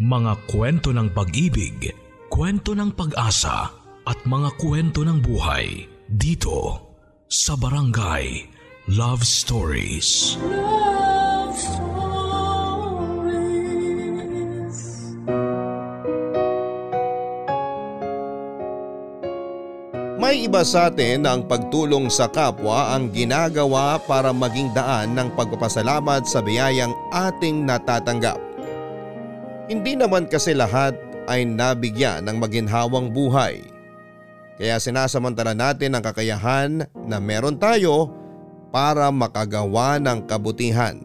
Mga kwento ng pag-ibig, kwento ng pag-asa at mga kwento ng buhay dito sa Barangay Love Stories. Love Stories. May iba sa atin na ang pagtulong sa kapwa ang ginagawa para maging daan ng pagpapasalamat sa biyayang ating natatanggap. Hindi naman kasi lahat ay nabigyan ng maginhawang buhay. Kaya sinasamantala natin ang kakayahan na meron tayo para makagawa ng kabutihan.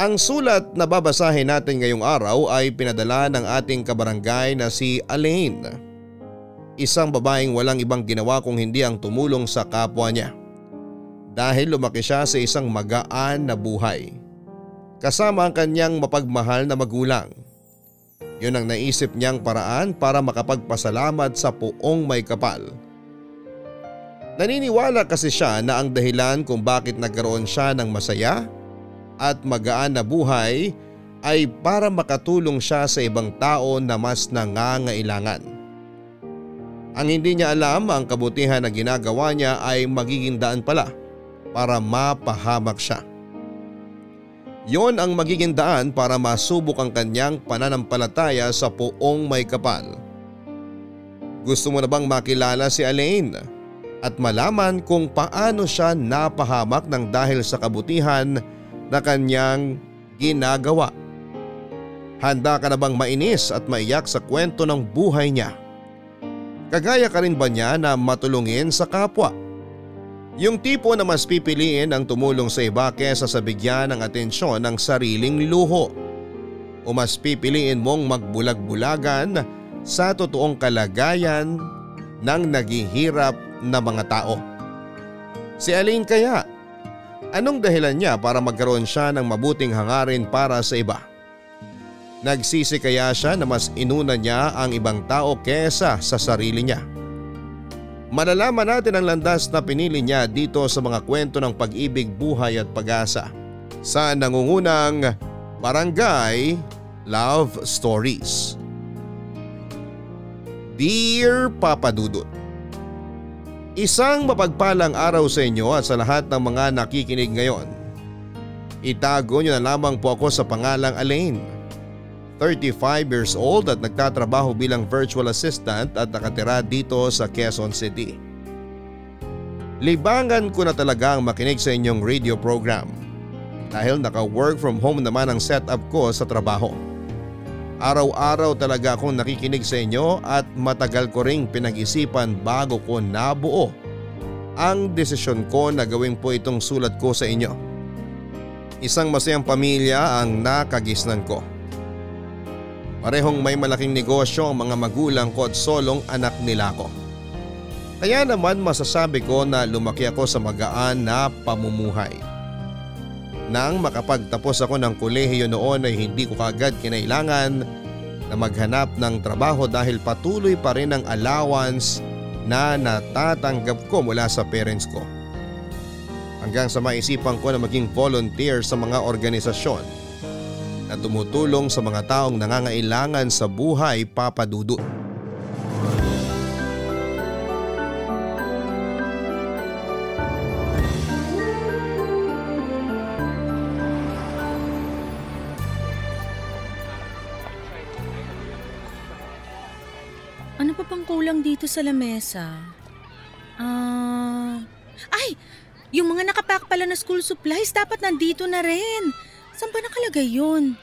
Ang sulat na babasahin natin ngayong araw ay pinadala ng ating kabarangay na si Alaine isang babaeng walang ibang ginawa kung hindi ang tumulong sa kapwa niya. Dahil lumaki siya sa isang magaan na buhay. Kasama ang kanyang mapagmahal na magulang. Yun ang naisip niyang paraan para makapagpasalamat sa puong may kapal. Naniniwala kasi siya na ang dahilan kung bakit nagkaroon siya ng masaya at magaan na buhay ay para makatulong siya sa ibang tao na mas nangangailangan. Ang hindi niya alam ang kabutihan na ginagawa niya ay magiging daan pala para mapahamak siya. Yon ang magiging daan para masubok ang kanyang pananampalataya sa puong may kapal. Gusto mo na bang makilala si Alain at malaman kung paano siya napahamak ng dahil sa kabutihan na kanyang ginagawa? Handa ka na bang mainis at maiyak sa kwento ng buhay niya? Kagaya ka rin ba niya na matulungin sa kapwa? Yung tipo na mas pipiliin ang tumulong sa iba kesa sa bigyan ng atensyon ng sariling luho. O mas pipiliin mong magbulag-bulagan sa totoong kalagayan ng naghihirap na mga tao. Si Aline kaya, anong dahilan niya para magkaroon siya ng mabuting hangarin para sa iba? Nagsisi kaya siya na mas inuna niya ang ibang tao kesa sa sarili niya. Malalaman natin ang landas na pinili niya dito sa mga kwento ng pag-ibig, buhay at pag-asa sa nangungunang Barangay Love Stories. Dear Papa Dudut, Isang mapagpalang araw sa inyo at sa lahat ng mga nakikinig ngayon. Itago niyo na lamang po ako sa pangalang Alaine 35 years old at nagtatrabaho bilang virtual assistant at nakatira dito sa Quezon City. Libangan ko na talaga ang makinig sa inyong radio program dahil naka-work from home naman ang setup ko sa trabaho. Araw-araw talaga akong nakikinig sa inyo at matagal ko ring pinag-isipan bago ko nabuo ang desisyon ko na gawin po itong sulat ko sa inyo. Isang masayang pamilya ang nakagisnan ko. Parehong may malaking negosyo ang mga magulang ko at solong anak nila ko. Kaya naman masasabi ko na lumaki ako sa magaan na pamumuhay. Nang makapagtapos ako ng kolehiyo noon ay hindi ko kagad kinailangan na maghanap ng trabaho dahil patuloy pa rin ang allowance na natatanggap ko mula sa parents ko. Hanggang sa maisipan ko na maging volunteer sa mga organisasyon na tumutulong sa mga taong nangangailangan sa buhay papadudot. Ano pa pang kulang dito sa lamesa? Ah... ay! Yung mga nakapack pala na school supplies dapat nandito na rin. Saan ba nakalagay yun?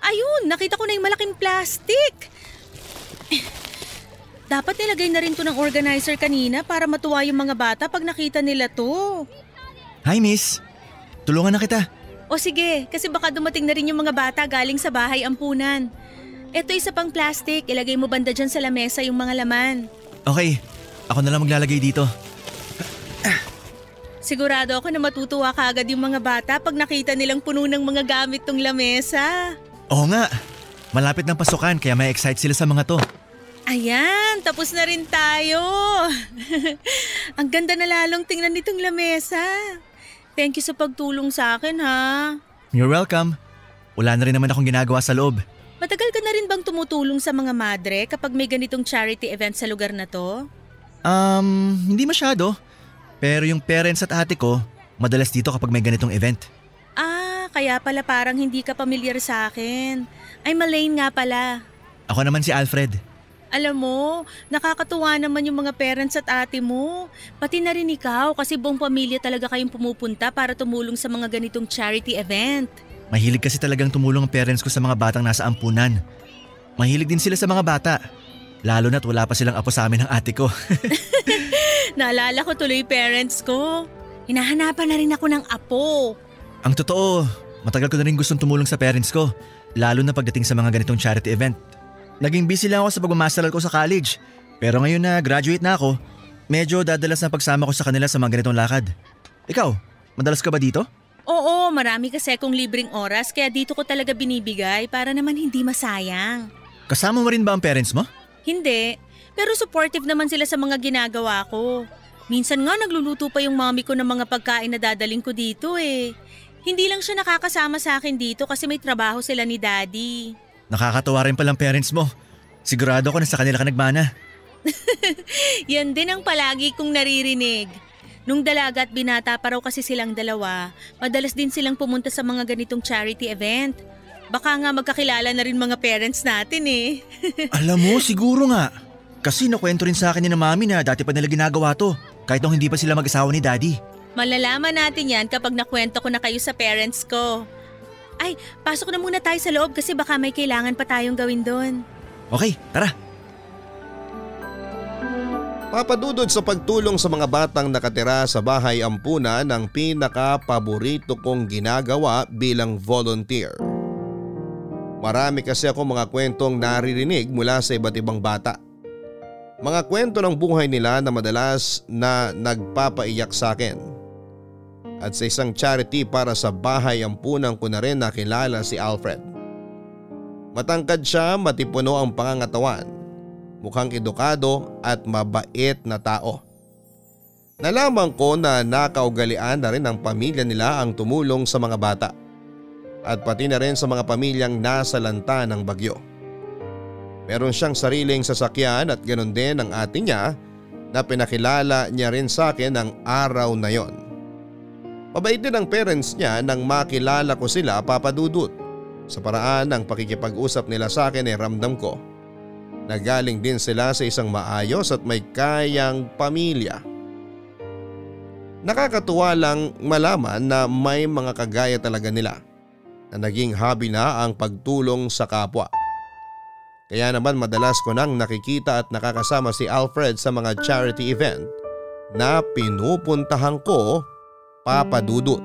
Ayun, nakita ko na yung malaking plastic. Dapat nilagay na rin to ng organizer kanina para matuwa yung mga bata pag nakita nila to. Hi miss, tulungan na kita. O sige, kasi baka dumating na rin yung mga bata galing sa bahay ampunan. Ito isa pang plastic, ilagay mo banda dyan sa lamesa yung mga laman. Okay, ako na lang maglalagay dito. Sigurado ako na matutuwa kaagad yung mga bata pag nakita nilang puno ng mga gamit tong lamesa. Oo nga, malapit ng pasukan kaya may excite sila sa mga to. Ayan, tapos na rin tayo. Ang ganda na lalong tingnan nitong lamesa. Thank you sa pagtulong sa akin ha. You're welcome. Wala na rin naman akong ginagawa sa loob. Matagal ka na rin bang tumutulong sa mga madre kapag may ganitong charity event sa lugar na to? Um, hindi masyado. Pero yung parents at ate ko, madalas dito kapag may ganitong event. Ah, kaya pala parang hindi ka pamilyar sa akin. Ay, Malaine nga pala. Ako naman si Alfred. Alam mo, nakakatuwa naman yung mga parents at ate mo. Pati na rin ikaw kasi buong pamilya talaga kayong pumupunta para tumulong sa mga ganitong charity event. Mahilig kasi talagang tumulong ang parents ko sa mga batang nasa ampunan. Mahilig din sila sa mga bata. Lalo na't wala pa silang apo sa amin ng ate ko. Naalala ko tuloy parents ko. Hinahanapan na rin ako ng apo. ang totoo, matagal ko na rin gustong tumulong sa parents ko. Lalo na pagdating sa mga ganitong charity event. Naging busy lang ako sa pagmamasteral ko sa college. Pero ngayon na graduate na ako, medyo dadalas na pagsama ko sa kanila sa mga ganitong lakad. Ikaw, madalas ka ba dito? Oo, marami kasi akong libreng oras kaya dito ko talaga binibigay para naman hindi masayang. Kasama mo rin ba ang parents mo? Hindi, pero supportive naman sila sa mga ginagawa ko. Minsan nga nagluluto pa yung mami ko ng mga pagkain na dadaling ko dito eh. Hindi lang siya nakakasama sa akin dito kasi may trabaho sila ni daddy. Nakakatawa rin palang parents mo. Sigurado ko na sa kanila ka nagmana. Yan din ang palagi kong naririnig. Nung dalaga at binata pa raw kasi silang dalawa, madalas din silang pumunta sa mga ganitong charity event. Baka nga magkakilala na rin mga parents natin eh. Alam mo, siguro nga. Kasi nakwento rin sa akin ni na mami na dati pa nila ginagawa to. Kahit nung hindi pa sila mag-asawa ni daddy. Malalaman natin yan kapag nakwento ko na kayo sa parents ko. Ay, pasok na muna tayo sa loob kasi baka may kailangan pa tayong gawin doon. Okay, tara. Papadudod sa pagtulong sa mga batang nakatira sa bahay ampuna ng pinaka-paborito kong ginagawa bilang volunteer. Marami kasi ako mga kwentong naririnig mula sa iba't ibang bata. Mga kwento ng buhay nila na madalas na nagpapaiyak sa akin. At sa isang charity para sa bahay ampunan ko na rin nakilala si Alfred. Matangkad siya, matipuno ang pangangatawan mukhang edukado at mabait na tao. Nalaman ko na nakaugalian na rin ng pamilya nila ang tumulong sa mga bata at pati na rin sa mga pamilyang nasa lanta ng bagyo. Meron siyang sariling sasakyan at ganoon din ang ate niya na pinakilala niya rin sa akin ng araw na yon. Mabait din ang parents niya nang makilala ko sila papadudot. Sa paraan ng pakikipag-usap nila sa akin ay ramdam ko Nagaling din sila sa isang maayos at may kayang pamilya. Nakakatuwa lang malaman na may mga kagaya talaga nila na naging hobby na ang pagtulong sa kapwa. Kaya naman madalas ko nang nakikita at nakakasama si Alfred sa mga charity event na pinupuntahan ko papadudot.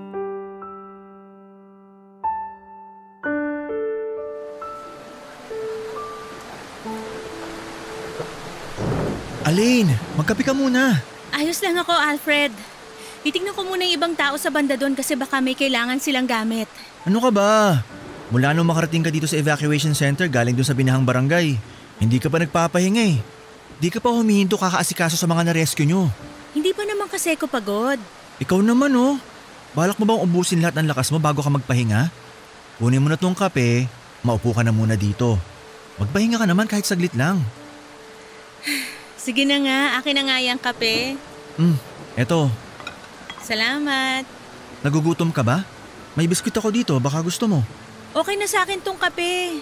Alain, magkape ka muna. Ayos lang ako, Alfred. Titignan ko muna yung ibang tao sa banda doon kasi baka may kailangan silang gamit. Ano ka ba? Mula nung makarating ka dito sa evacuation center galing doon sa binahang barangay, hindi ka pa nagpapahinga eh. Di ka pa humihinto kakaasikaso sa mga na-rescue nyo. Hindi pa naman kasi ako pagod. Ikaw naman oh. Balak mo bang ubusin lahat ng lakas mo bago ka magpahinga? Kunin mo na tong kape, maupo ka na muna dito. Magpahinga ka naman kahit saglit lang. Sige na nga, akin na nga yung kape. Hmm, eto, Salamat. nagugutom ka ba? May biskuit ako dito, baka gusto mo. Okay na sa akin tong kape.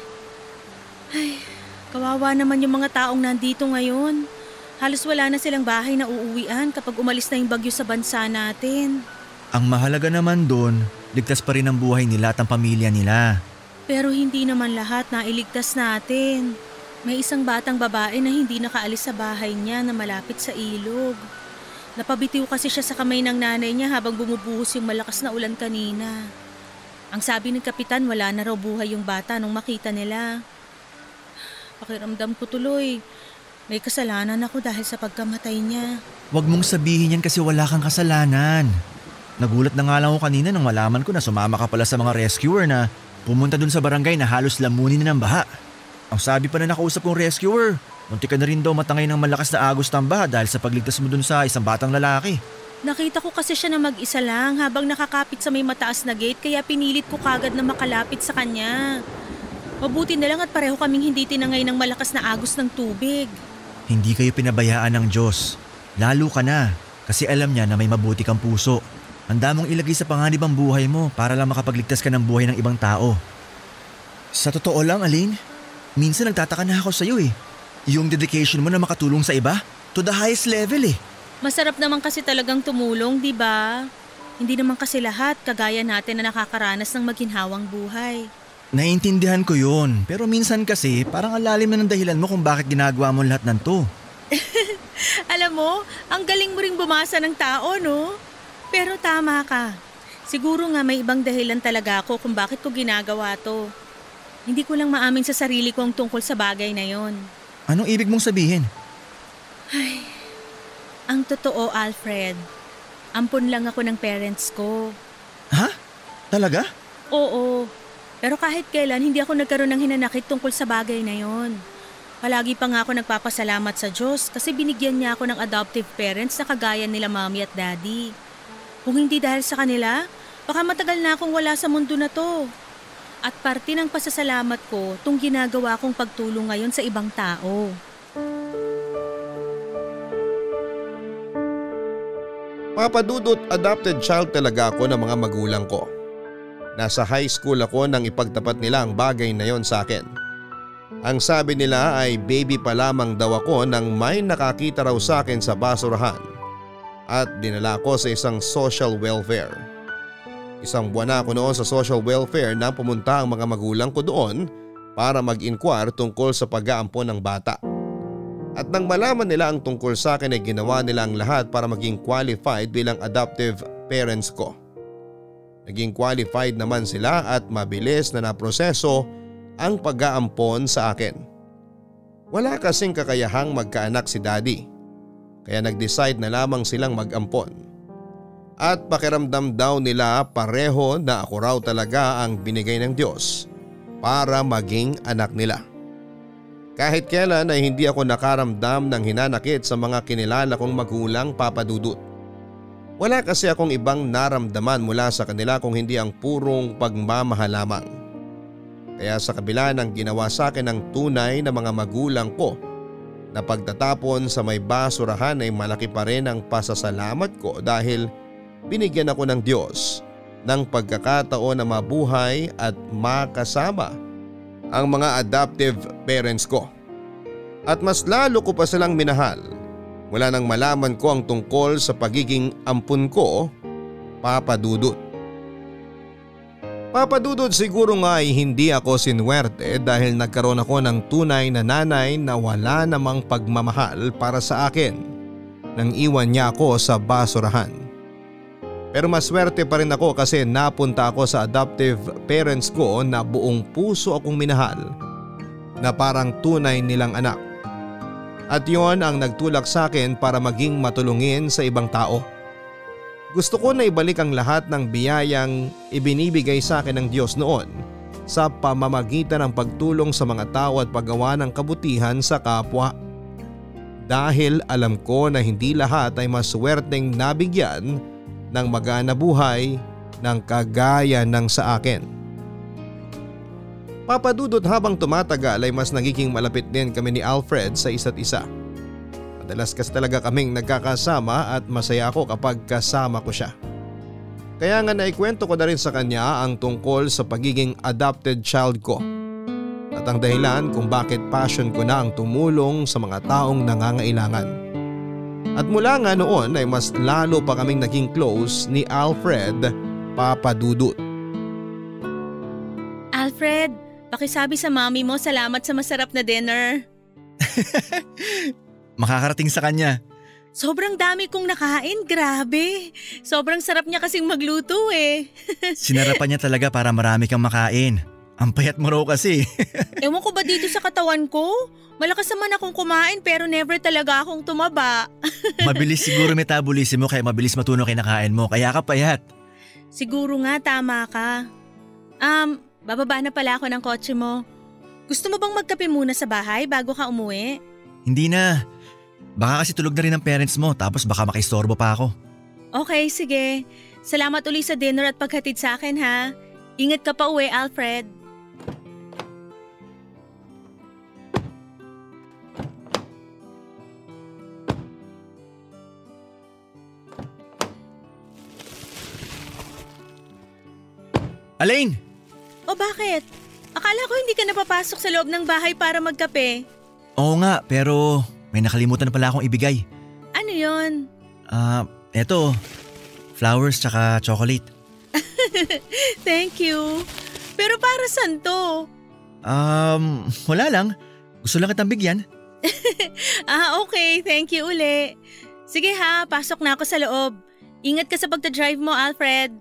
Ay, kawawa naman yung mga taong nandito ngayon. Halos wala na silang bahay na uuwian kapag umalis na yung bagyo sa bansa natin. Ang mahalaga naman doon, ligtas pa rin ang buhay nila at ang pamilya nila. Pero hindi naman lahat na iligtas natin. May isang batang babae na hindi nakaalis sa bahay niya na malapit sa ilog. Napabitiw kasi siya sa kamay ng nanay niya habang bumubuhos yung malakas na ulan kanina. Ang sabi ng kapitan wala na raw buhay yung bata nung makita nila. Pakiramdam ko tuloy. May kasalanan ako dahil sa pagkamatay niya. Huwag mong sabihin yan kasi wala kang kasalanan. Nagulat na nga lang ako kanina nang malaman ko na sumama ka pala sa mga rescuer na pumunta dun sa barangay na halos lamunin na ng baha. Ang sabi pa na nakausap kong rescuer, munti ka na rin daw matangay ng malakas na agos ng baha dahil sa pagligtas mo dun sa isang batang lalaki. Nakita ko kasi siya na mag-isa lang habang nakakapit sa may mataas na gate kaya pinilit ko kagad na makalapit sa kanya. Mabuti na lang at pareho kaming hindi tinangay ng malakas na agos ng tubig. Hindi kayo pinabayaan ng Diyos. Lalo ka na kasi alam niya na may mabuti kang puso. Handa mong ilagay sa panganib ang buhay mo para lang makapagligtas ka ng buhay ng ibang tao. Sa totoo lang, Aline, minsan nagtataka na ako sa iyo eh. Yung dedication mo na makatulong sa iba, to the highest level eh. Masarap naman kasi talagang tumulong, di ba? Hindi naman kasi lahat kagaya natin na nakakaranas ng maginhawang buhay. Naiintindihan ko yun, pero minsan kasi parang alalim na ng dahilan mo kung bakit ginagawa mo lahat ng to. Alam mo, ang galing mo ring bumasa ng tao, no? Pero tama ka. Siguro nga may ibang dahilan talaga ako kung bakit ko ginagawa to. Hindi ko lang maamin sa sarili ko ang tungkol sa bagay na yon. Anong ibig mong sabihin? Ang totoo, Alfred, ampun lang ako ng parents ko. Ha? Talaga? Oo, pero kahit kailan hindi ako nagkaroon ng hinanakit tungkol sa bagay na yon. Palagi pa nga ako nagpapasalamat sa Diyos kasi binigyan niya ako ng adoptive parents na kagaya nila mami at daddy. Kung hindi dahil sa kanila, baka matagal na akong wala sa mundo na to. At parte ng pasasalamat ko tung ginagawa kong pagtulong ngayon sa ibang tao. Papadudot adopted child talaga ako ng mga magulang ko. Nasa high school ako nang ipagtapat nila ang bagay na yon sa akin. Ang sabi nila ay baby pa lamang daw ako nang may nakakita raw sa akin sa basurahan at dinala ko sa isang social welfare. Isang buwan ako noon sa social welfare na pumunta ang mga magulang ko doon para mag-inquire tungkol sa pag-aampon ng bata. At nang malaman nila ang tungkol sa akin ay ginawa nila ang lahat para maging qualified bilang adoptive parents ko. Naging qualified naman sila at mabilis na naproseso ang pag-aampon sa akin. Wala kasing kakayahang magkaanak si daddy. Kaya nag-decide na lamang silang mag-ampon. At pakiramdam daw nila pareho na ako raw talaga ang binigay ng Diyos para maging anak nila. Kahit kailan ay hindi ako nakaramdam ng hinanakit sa mga kinilala kong magulang papadudot. Wala kasi akong ibang naramdaman mula sa kanila kung hindi ang purong pagmamahal lamang. Kaya sa kabila ng ginawa sa akin ng tunay na mga magulang ko na pagtatapon sa may basurahan ay malaki pa rin ang pasasalamat ko dahil binigyan ako ng Diyos ng pagkakataon na mabuhay at makasama ang mga adoptive parents ko. At mas lalo ko pa silang minahal mula nang malaman ko ang tungkol sa pagiging ampun ko, Papa Dudut. Papa Dudut siguro nga ay hindi ako sinwerte dahil nagkaroon ako ng tunay na nanay na wala namang pagmamahal para sa akin nang iwan niya ako sa basurahan. Pero maswerte pa rin ako kasi napunta ako sa adoptive parents ko na buong puso akong minahal na parang tunay nilang anak. At yon ang nagtulak sa akin para maging matulungin sa ibang tao. Gusto ko na ibalik ang lahat ng biyayang ibinibigay sa akin ng Diyos noon sa pamamagitan ng pagtulong sa mga tao at paggawa ng kabutihan sa kapwa. Dahil alam ko na hindi lahat ay maswerteng nabigyan ng magana buhay ng kagaya ng sa akin. Papadudot habang tumatagal ay mas nagiging malapit din kami ni Alfred sa isa't isa. Madalas kasi talaga kaming nagkakasama at masaya ako kapag kasama ko siya. Kaya nga naikwento ko na rin sa kanya ang tungkol sa pagiging adopted child ko. At ang dahilan kung bakit passion ko na ang tumulong sa mga taong nangangailangan. At mula nga noon ay mas lalo pa kaming naging close ni Alfred Papadudut. Alfred, pakisabi sa mami mo salamat sa masarap na dinner. Makakarating sa kanya. Sobrang dami kong nakain, grabe. Sobrang sarap niya kasing magluto eh. Sinarapan niya talaga para marami kang makain. Ang payat mo raw kasi. Ewan ko ba dito sa katawan ko? Malakas naman akong kumain pero never talaga akong tumaba. mabilis siguro metabolism mo kaya mabilis matuno kinakain mo kaya ka payat. Siguro nga tama ka. Um, bababa na pala ako ng kotse mo. Gusto mo bang magkape muna sa bahay bago ka umuwi? Hindi na. Baka kasi tulog na rin ang parents mo tapos baka makaistorbo pa ako. Okay, sige. Salamat uli sa dinner at paghatid sa akin ha. Ingat ka pa uwi, Alfred. Alain! O bakit? Akala ko hindi ka napapasok sa loob ng bahay para magkape. Oo nga, pero may nakalimutan na pala akong ibigay. Ano yon? Ah, eto. Flowers tsaka chocolate. Thank you. Pero para saan to? Um, wala lang. Gusto lang kitang bigyan. Ah, okay. Thank you uli. Sige ha, pasok na ako sa loob. Ingat ka sa pagta-drive mo, Alfred.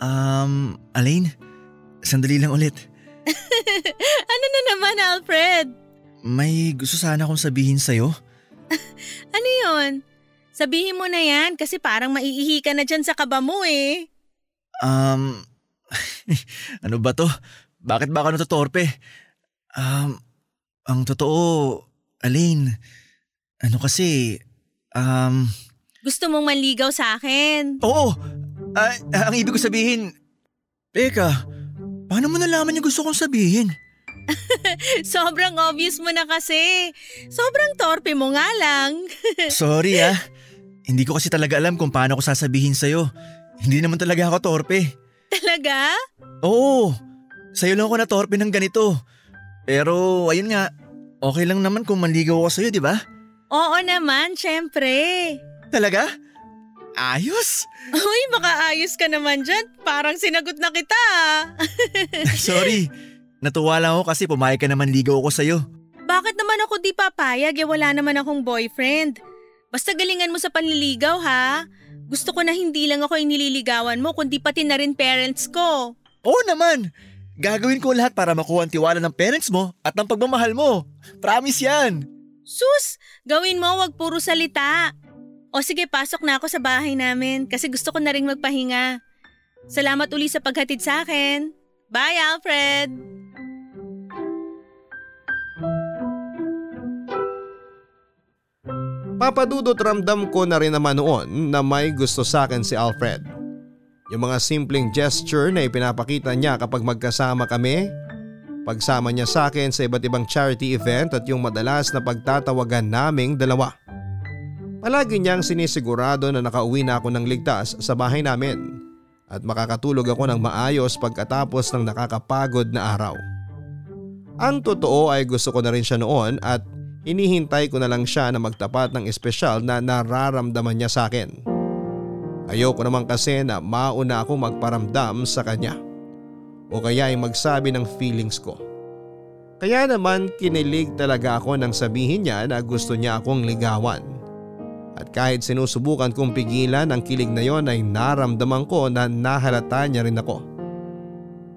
Um, Alain, sandali lang ulit. ano na naman, Alfred? May gusto sana akong sabihin sa'yo. Ano yon? Sabihin mo na yan kasi parang maiihi ka na dyan sa kaba mo eh. Um, ano ba to? Bakit ba ako natotorpe? Um, ang totoo, Alain, ano kasi, um, Gusto mong manligaw sa akin. oo, ah, ang ibig ko sabihin, Teka, paano mo nalaman yung gusto kong sabihin? Sobrang obvious mo na kasi. Sobrang torpe mo nga lang. Sorry ah, hindi ko kasi talaga alam kung paano ko sasabihin sa'yo. Hindi naman talaga ako torpe. Talaga? Oo, sa'yo lang ako na torpe ng ganito. Pero ayun nga, okay lang naman kung manligaw ako sa'yo, di ba? Oo naman, syempre. Talaga? Ayos! Uy, baka ayos ka naman dyan. Parang sinagot na kita. Sorry, natuwa lang ako kasi pumayag ka naman ligaw ako sa'yo. Bakit naman ako di papayag? Eh, wala naman akong boyfriend. Basta galingan mo sa panliligaw ha. Gusto ko na hindi lang ako yung nililigawan mo, kundi pati na rin parents ko. Oo naman! Gagawin ko lahat para makuha ang tiwala ng parents mo at ng pagmamahal mo. Promise yan! Sus, gawin mo, wag puro salita. O sige, pasok na ako sa bahay namin kasi gusto ko na rin magpahinga. Salamat uli sa paghatid sa akin. Bye, Alfred! Papadudot ramdam ko na rin naman noon na may gusto sa akin si Alfred. Yung mga simpleng gesture na ipinapakita niya kapag magkasama kami, pagsama niya sa akin sa iba't ibang charity event at yung madalas na pagtatawagan naming dalawa. Palagi niyang sinisigurado na nakauwi na ako ng ligtas sa bahay namin at makakatulog ako ng maayos pagkatapos ng nakakapagod na araw. Ang totoo ay gusto ko na rin siya noon at Hinihintay ko na lang siya na magtapat ng espesyal na nararamdaman niya sa akin. Ayoko naman kasi na mauna akong magparamdam sa kanya o kaya ay magsabi ng feelings ko. Kaya naman kinilig talaga ako nang sabihin niya na gusto niya akong ligawan. At kahit sinusubukan kong pigilan ang kilig na yon ay naramdaman ko na nahalata niya rin ako.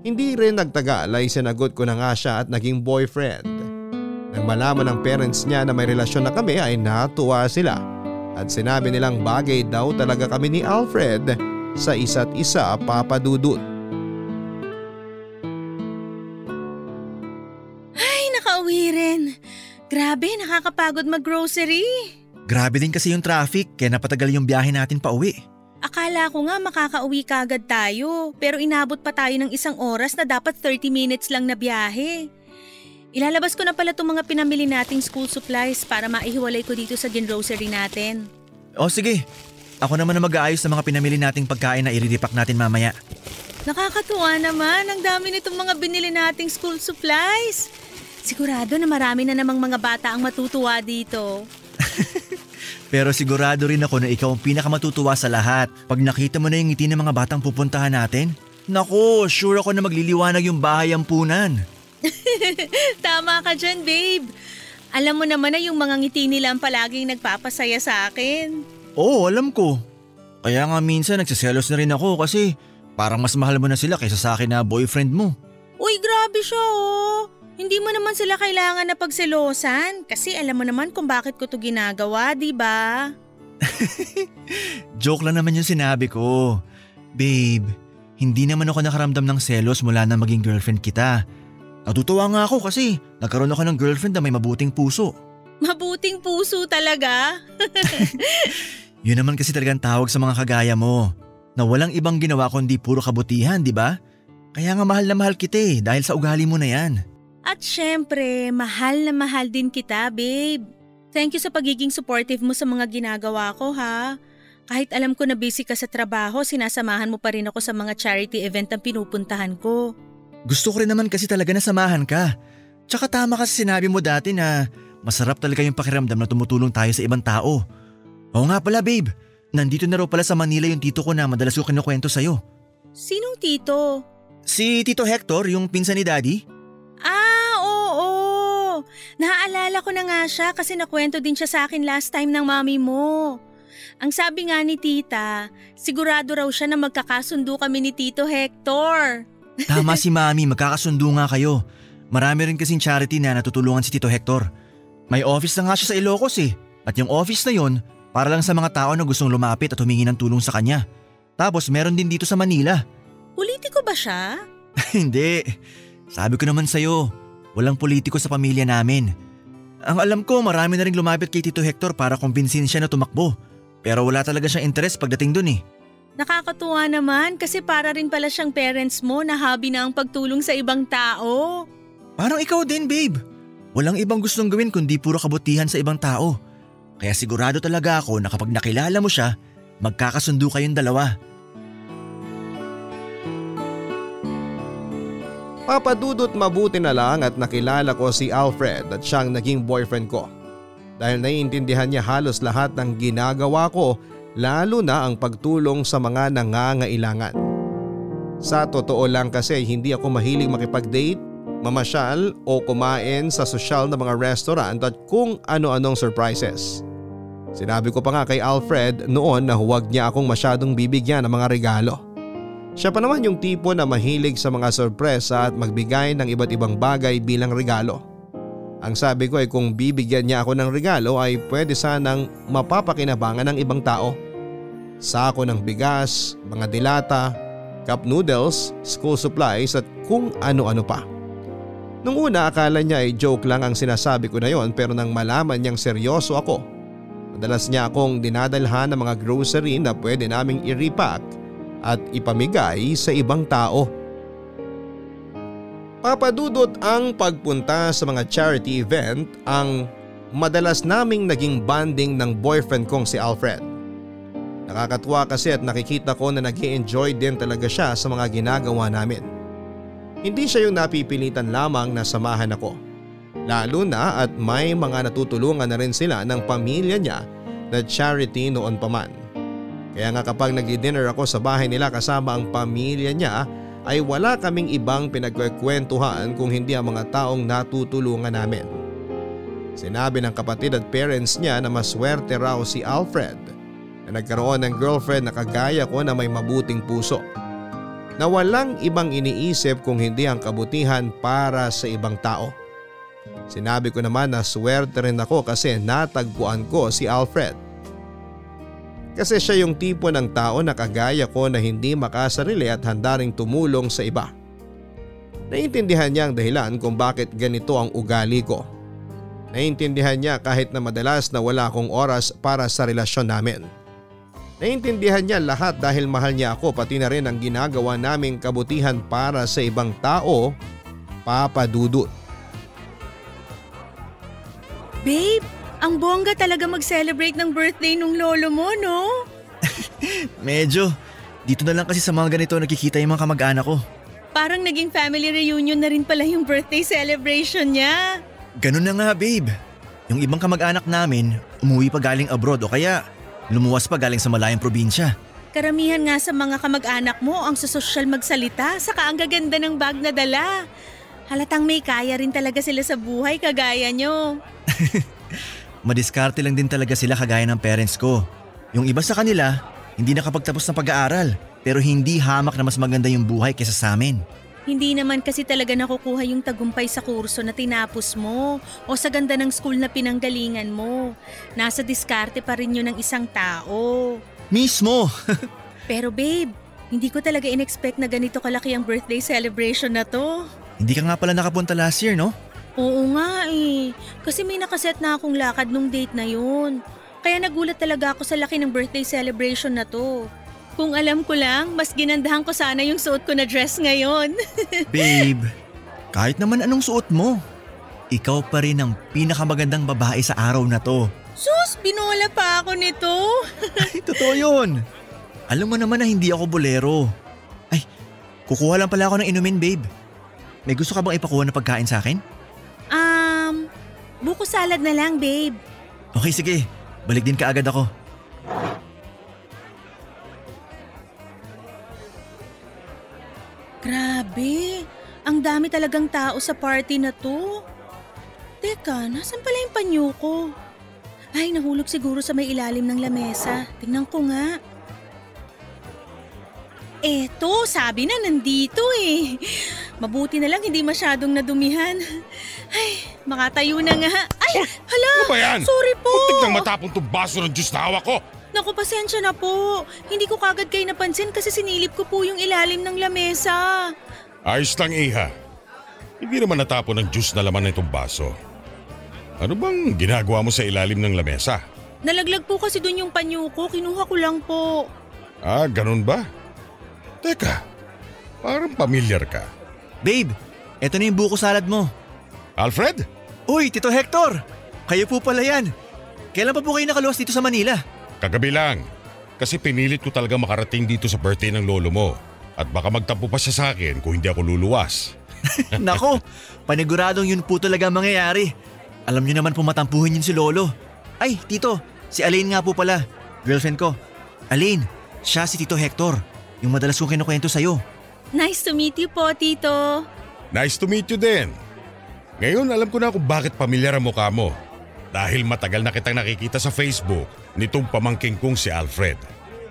Hindi rin nagtagal ay sinagot ko na nga siya at naging boyfriend. Nang malaman ng parents niya na may relasyon na kami ay natuwa sila at sinabi nilang bagay daw talaga kami ni Alfred sa isa't isa papadudot. Ay, nakauwi rin. Grabe, nakakapagod mag-grocery. Grabe din kasi yung traffic kaya napatagal yung biyahe natin pa uwi. Akala ko nga makakauwi kagad tayo, pero inabot pa tayo ng isang oras na dapat 30 minutes lang na biyahe. Ilalabas ko na pala itong mga pinamili nating school supplies para maihiwalay ko dito sa ginrocery natin. O sige, ako naman na mag-aayos ng mga pinamili nating pagkain na iriripak natin mamaya. Nakakatuwa naman, ang dami nitong mga binili nating school supplies. Sigurado na marami na namang mga bata ang matutuwa dito. Pero sigurado rin ako na ikaw ang pinakamatutuwa sa lahat pag nakita mo na yung ngiti ng mga batang pupuntahan natin. Nako, sure ako na magliliwanag yung bahay ampunan. Tama ka dyan, babe. Alam mo naman na yung mga ngiti nila ang palaging nagpapasaya sa akin. Oo, alam ko. Kaya nga minsan nagsiselos na rin ako kasi parang mas mahal mo na sila kaysa sa akin na boyfriend mo. Uy, grabe siya oh. Hindi mo naman sila kailangan na pagselosan kasi alam mo naman kung bakit ko to ginagawa, di ba? Joke lang naman yung sinabi ko. Babe, hindi naman ako nakaramdam ng selos mula na maging girlfriend kita. Natutuwa nga ako kasi nagkaroon ako ng girlfriend na may mabuting puso. Mabuting puso talaga. Yun naman kasi talagang tawag sa mga kagaya mo. Na walang ibang ginawa kundi puro kabutihan, di ba? Kaya nga mahal na mahal kita eh, dahil sa ugali mo na yan. At syempre, mahal na mahal din kita, babe. Thank you sa pagiging supportive mo sa mga ginagawa ko, ha? Kahit alam ko na busy ka sa trabaho, sinasamahan mo pa rin ako sa mga charity event ang pinupuntahan ko. Gusto ko rin naman kasi talaga na samahan ka. Tsaka tama kasi sinabi mo dati na masarap talaga yung pakiramdam na tumutulong tayo sa ibang tao. Oo nga pala babe, nandito na raw pala sa Manila yung tito ko na madalas ko kinukwento sa'yo. Sinong tito? Si Tito Hector, yung pinsan ni Daddy? Ah, oo. Naaalala ko na nga siya kasi nakwento din siya sa akin last time ng mami mo. Ang sabi nga ni tita, sigurado raw siya na magkakasundo kami ni Tito Hector. Tama si Mami, magkakasundo nga kayo. Marami rin kasing charity na natutulungan si Tito Hector. May office na nga siya sa Ilocos eh. At yung office na yun, para lang sa mga tao na gustong lumapit at humingi ng tulong sa kanya. Tapos meron din dito sa Manila. Politiko ba siya? Hindi. Sabi ko naman sa'yo, walang politiko sa pamilya namin. Ang alam ko, marami na rin lumapit kay Tito Hector para kumbinsin siya na tumakbo. Pero wala talaga siyang interest pagdating dun eh. Nakakatuwa naman kasi para rin pala siyang parents mo na hobby na ang pagtulong sa ibang tao. Parang ikaw din, babe. Walang ibang gustong gawin kundi puro kabutihan sa ibang tao. Kaya sigurado talaga ako na kapag nakilala mo siya, magkakasundo kayong dalawa. Papadudot mabuti na lang at nakilala ko si Alfred at siyang naging boyfriend ko. Dahil naiintindihan niya halos lahat ng ginagawa ko lalo na ang pagtulong sa mga nangangailangan. Sa totoo lang kasi hindi ako mahilig makipag-date, mamasyal o kumain sa sosyal na mga restaurant at kung ano-anong surprises. Sinabi ko pa nga kay Alfred noon na huwag niya akong masyadong bibigyan ng mga regalo. Siya pa naman yung tipo na mahilig sa mga sorpresa at magbigay ng iba't ibang bagay bilang regalo. Ang sabi ko ay kung bibigyan niya ako ng regalo ay pwede sanang mapapakinabangan ng ibang tao. Sako ng bigas, mga dilata, cup noodles, school supplies at kung ano-ano pa. Nung una akala niya ay joke lang ang sinasabi ko na yon pero nang malaman niyang seryoso ako, madalas niya akong dinadalhan ng mga grocery na pwede naming i-repack at ipamigay sa ibang tao. Papadudot ang pagpunta sa mga charity event ang madalas naming naging banding ng boyfriend kong si Alfred. Nakakatuwa kasi at nakikita ko na nag enjoy din talaga siya sa mga ginagawa namin. Hindi siya yung napipilitan lamang na samahan ako. Lalo na at may mga natutulungan na rin sila ng pamilya niya na charity noon pa man. Kaya nga kapag nag-dinner ako sa bahay nila kasama ang pamilya niya ay wala kaming ibang pinagkwentuhan kung hindi ang mga taong natutulungan namin. Sinabi ng kapatid at parents niya na maswerte raw si Alfred na nagkaroon ng girlfriend na kagaya ko na may mabuting puso. Na walang ibang iniisip kung hindi ang kabutihan para sa ibang tao. Sinabi ko naman na swerte rin ako kasi natagpuan ko si Alfred. Kasi siya yung tipo ng tao na kagaya ko na hindi makasarili at handa ring tumulong sa iba. Naintindihan niya ang dahilan kung bakit ganito ang ugali ko. Naintindihan niya kahit na madalas na wala akong oras para sa relasyon namin. Naintindihan niya lahat dahil mahal niya ako pati na rin ang ginagawa naming kabutihan para sa ibang tao, Papa Dudut. Babe, ang bongga talaga mag-celebrate ng birthday nung lolo mo, no? Medyo. Dito na lang kasi sa mga ganito nakikita yung mga kamag-anak ko. Parang naging family reunion na rin pala yung birthday celebration niya. Ganun na nga babe. Yung ibang kamag-anak namin, umuwi pa galing abroad o kaya lumuwas pa galing sa malayang probinsya. Karamihan nga sa mga kamag-anak mo ang susosyal magsalita saka ang gaganda ng bag na dala. Halatang may kaya rin talaga sila sa buhay kagaya nyo. Madiskarte lang din talaga sila kagaya ng parents ko. Yung iba sa kanila, hindi nakapagtapos ng pag-aaral pero hindi hamak na mas maganda yung buhay kaysa sa amin. Hindi naman kasi talaga nakukuha yung tagumpay sa kurso na tinapos mo o sa ganda ng school na pinanggalingan mo. Nasa diskarte pa rin yun ng isang tao. Mismo! Pero babe, hindi ko talaga in-expect na ganito kalaki ang birthday celebration na to. hindi ka nga pala nakapunta last year, no? Oo nga eh. Kasi may nakaset na akong lakad nung date na yun. Kaya nagulat talaga ako sa laki ng birthday celebration na to. Kung alam ko lang, mas ginandahan ko sana yung suot ko na dress ngayon. Babe, kahit naman anong suot mo, ikaw pa rin ang pinakamagandang babae sa araw na to. Sus, binola pa ako nito. Ay, totoo yun. Alam mo naman na hindi ako bolero. Ay, kukuha lang pala ako ng inumin, babe. May gusto ka bang ipakuha na pagkain sa akin? Buko salad na lang, babe. Okay, sige. Balik din ka agad ako. Grabe, ang dami talagang tao sa party na to. Teka, nasan pala yung panyo ko? Ay, nahulog siguro sa may ilalim ng lamesa. Tingnan ko nga. Eto, sabi na nandito eh. Mabuti na lang hindi masyadong nadumihan. Ay, makatayo na nga. Ay, hala! Ano ba yan? Sorry po! Muntik nang matapon tong baso ng juice na hawak ko. Naku, pasensya na po. Hindi ko kagad kayo napansin kasi sinilip ko po yung ilalim ng lamesa. Ayos lang, Iha. Hindi naman natapon ng juice na laman na itong baso. Ano bang ginagawa mo sa ilalim ng lamesa? Nalaglag po kasi dun yung panyo ko. Kinuha ko lang po. Ah, ganun ba? Teka, parang pamilyar ka. Babe, eto na yung buko salad mo. Alfred? Uy, Tito Hector! Kayo po pala yan. Kailan pa po kayo nakaluwas dito sa Manila? Kagabi lang. Kasi pinilit ko talaga makarating dito sa birthday ng lolo mo. At baka magtampo pa siya sa akin kung hindi ako luluwas. Nako, paniguradong yun po talaga ang mangyayari. Alam niyo naman po matampuhin yun si Lolo. Ay, Tito, si Aline nga po pala. Girlfriend ko. Aline, siya si Tito Hector. Yung madalas kong kinukwento sa'yo. Nice to meet you po, Tito. Nice to meet you din. Ngayon alam ko na kung bakit pamilyar ang mukha mo. Dahil matagal na kitang nakikita sa Facebook nitong pamangking kong si Alfred.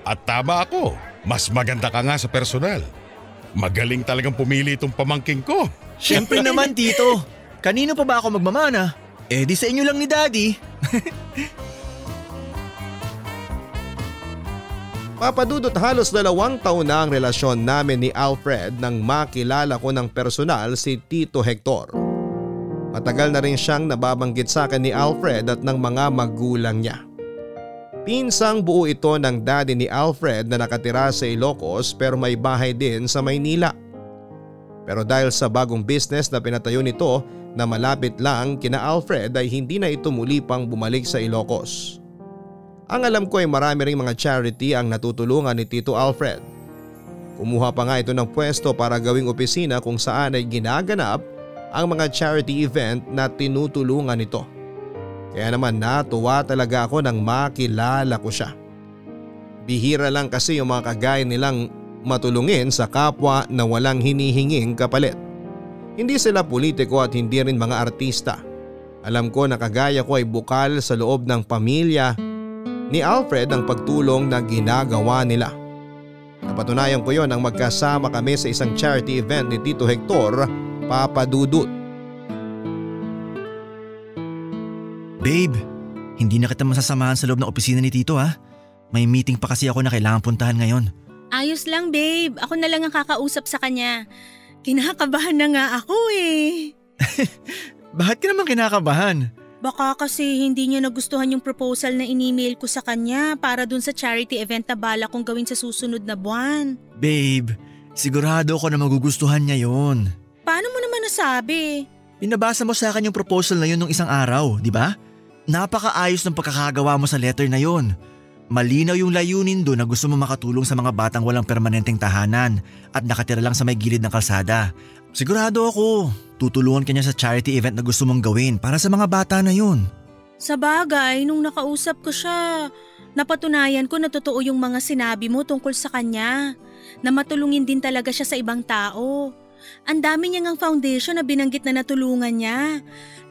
At tama ako, mas maganda ka nga sa personal. Magaling talagang pumili itong pamangking ko. Siyempre naman, Tito. Kanino pa ba ako magmamana? Eh di sa inyo lang ni Daddy. Papadudot halos dalawang taon na ang relasyon namin ni Alfred nang makilala ko ng personal si Tito Hector. Matagal na rin siyang nababanggit sa akin ni Alfred at ng mga magulang niya. Pinsang buo ito ng daddy ni Alfred na nakatira sa Ilocos pero may bahay din sa Maynila. Pero dahil sa bagong business na pinatayo nito na malapit lang kina Alfred ay hindi na ito muli pang bumalik sa Ilocos. Ang alam ko ay marami ring mga charity ang natutulungan ni Tito Alfred. Kumuha pa nga ito ng pwesto para gawing opisina kung saan ay ginaganap ang mga charity event na tinutulungan nito. Kaya naman natuwa talaga ako nang makilala ko siya. Bihira lang kasi yung mga kagaya nilang matulungin sa kapwa na walang hinihinging kapalit. Hindi sila politiko at hindi rin mga artista. Alam ko na kagaya ko ay bukal sa loob ng pamilya ni Alfred ang pagtulong na ginagawa nila. Napatunayan ko yon nang magkasama kami sa isang charity event ni Tito Hector Papadudut. Babe, hindi na kita masasamahan sa loob ng opisina ni Tito ha. May meeting pa kasi ako na kailangan puntahan ngayon. Ayos lang, babe. Ako na lang ang kakausap sa kanya. Kinakabahan na nga ako eh. Bakit ka naman kinakabahan? Baka kasi hindi niya nagustuhan yung proposal na in-email ko sa kanya para dun sa charity event na bala kong gawin sa susunod na buwan. Babe, sigurado ako na magugustuhan niya yon. Paano mo naman nasabi? Pinabasa mo sa akin yung proposal na yun nung isang araw, di ba? Napakaayos ng pagkakagawa mo sa letter na yon. Malinaw yung layunin doon na gusto mo makatulong sa mga batang walang permanenteng tahanan at nakatira lang sa may gilid ng kalsada. Sigurado ako, tutulungan ka niya sa charity event na gusto mong gawin para sa mga bata na yun. Sa bagay, nung nakausap ko siya, napatunayan ko na totoo yung mga sinabi mo tungkol sa kanya. Na matulungin din talaga siya sa ibang tao. Ang dami niya ngang foundation na binanggit na natulungan niya.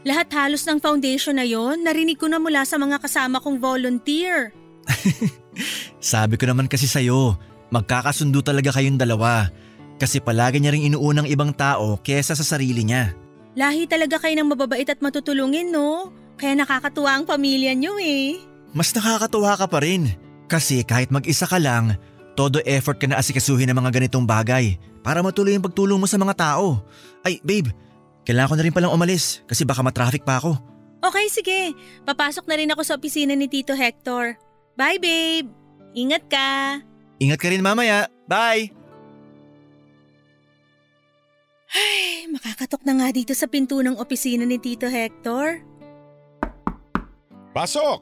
Lahat halos ng foundation na yon narinig ko na mula sa mga kasama kong volunteer. Sabi ko naman kasi sa'yo, magkakasundo talaga kayong dalawa. Kasi palagi niya rin inuunang ibang tao kesa sa sarili niya. Lahi talaga kayo ng mababait at matutulungin, no? Kaya nakakatuwa ang pamilya niyo eh. Mas nakakatuwa ka pa rin. Kasi kahit mag-isa ka lang, todo effort ka na asikasuhin ng mga ganitong bagay para matuloy yung pagtulong mo sa mga tao. Ay, babe, kailangan ko na rin palang umalis kasi baka matraffic pa ako. Okay, sige. Papasok na rin ako sa opisina ni Tito Hector. Bye, babe. Ingat ka. Ingat ka rin mamaya. Bye! Ay, makakatok na nga dito sa pinto ng opisina ni Tito Hector. Pasok!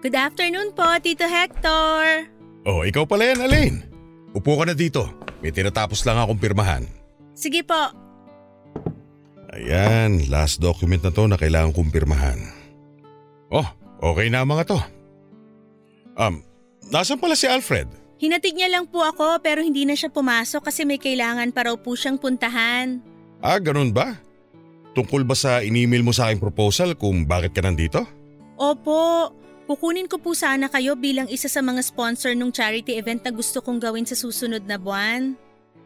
Good afternoon po, Tito Hector. Oh, ikaw pala yan, Alain. Upo ka na dito. May tinatapos lang akong pirmahan. Sige po. Ayan, last document na to na kailangan kong pirmahan. Oh, okay na mga to. Um, nasan pala si Alfred? Hinatid niya lang po ako pero hindi na siya pumasok kasi may kailangan pa raw po siyang puntahan. Ah, ganun ba? Tungkol ba sa in-email mo sa aking proposal kung bakit ka nandito? Opo, kukunin ko po sana kayo bilang isa sa mga sponsor ng charity event na gusto kong gawin sa susunod na buwan.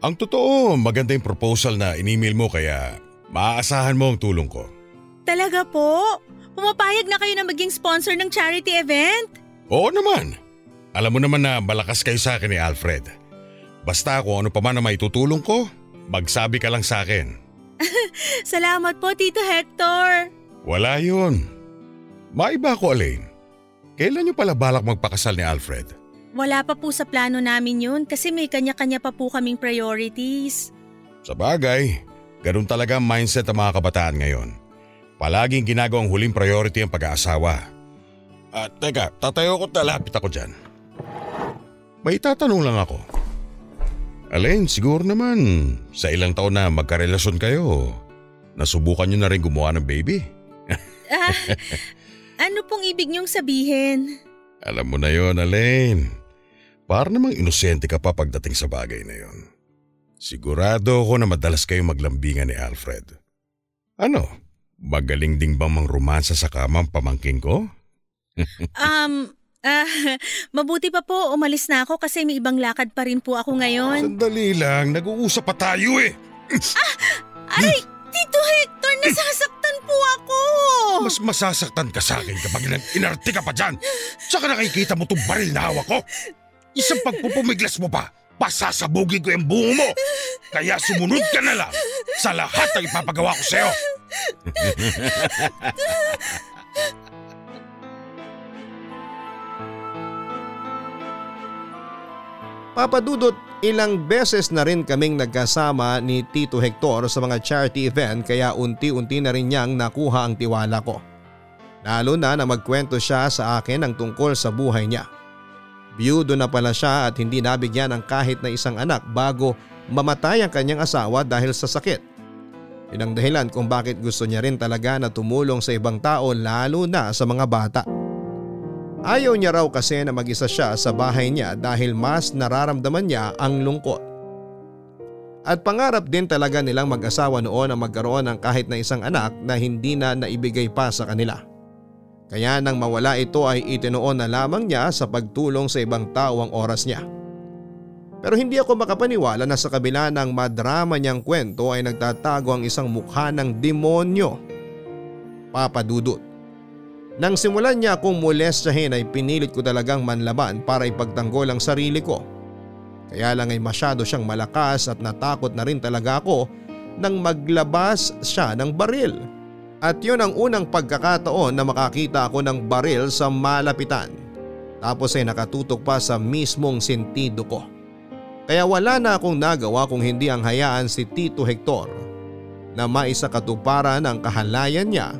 Ang totoo, maganda yung proposal na in-email mo kaya maaasahan mo ang tulong ko. Talaga po? Pumapayag na kayo na maging sponsor ng charity event? Oo naman. Alam mo naman na malakas kayo sa akin ni Alfred. Basta kung ano pa man na maitutulong ko, magsabi ka lang sa akin. Salamat po, Tito Hector. Wala yun. Maiba ko, Alain. Kailan niyo pala balak magpakasal ni Alfred? Wala pa po sa plano namin yun kasi may kanya-kanya pa po kaming priorities. Sa bagay, ganun talaga ang mindset ng mga kabataan ngayon. Palaging ginagawang huling priority ang pag-aasawa. At teka, tatayo ko at lalapit ako dyan. May tatanong lang ako. Alain, siguro naman sa ilang taon na magkarelasyon kayo, nasubukan nyo na rin gumawa ng baby? Ah, ano pong ibig niyong sabihin? Alam mo na yon, Alain. Para namang inosente ka pa pagdating sa bagay na yon. Sigurado ako na madalas kayo maglambingan ni Alfred. Ano? Magaling ding bang mang romansa sa kamang pamangking ko? Um, ah, mabuti pa po umalis na ako kasi may ibang lakad pa rin po ako ngayon. Sandali lang, nag-uusap pa tayo eh. Ay, Tito Hector, nasasaktan po ako. Mas masasaktan ka sa akin kapag inarte ka pa dyan. Saka nakikita mo itong baril na hawak ko. Isang pagpupumiglas mo pa, pasasabugin ko yung bungo mo. Kaya sumunod ka na lang sa lahat ng ipapagawa ko sa'yo. Papadudot, ilang beses na rin kaming nagkasama ni Tito Hector sa mga charity event kaya unti-unti na rin niyang nakuha ang tiwala ko. Lalo na na magkwento siya sa akin ang tungkol sa buhay niya. Biyudo na pala siya at hindi nabigyan ng kahit na isang anak bago mamatay ang kanyang asawa dahil sa sakit. Yun ang dahilan kung bakit gusto niya rin talaga na tumulong sa ibang tao lalo na sa mga bata. Ayaw niya raw kasi na mag-isa siya sa bahay niya dahil mas nararamdaman niya ang lungkot. At pangarap din talaga nilang mag-asawa noon ang magkaroon ng kahit na isang anak na hindi na naibigay pa sa kanila. Kaya nang mawala ito ay itinoon na lamang niya sa pagtulong sa ibang tao ang oras niya. Pero hindi ako makapaniwala na sa kabila ng madrama niyang kwento ay nagtatago ang isang mukha ng demonyo. Papadudot. Nang simulan niya akong molestahin ay pinilit ko talagang manlaban para ipagtanggol ang sarili ko. Kaya lang ay masyado siyang malakas at natakot na rin talaga ako nang maglabas siya ng baril. At yun ang unang pagkakataon na makakita ako ng baril sa malapitan. Tapos ay nakatutok pa sa mismong sentido ko. Kaya wala na akong nagawa kung hindi ang hayaan si Tito Hector na maisakatuparan ang kahalayan niya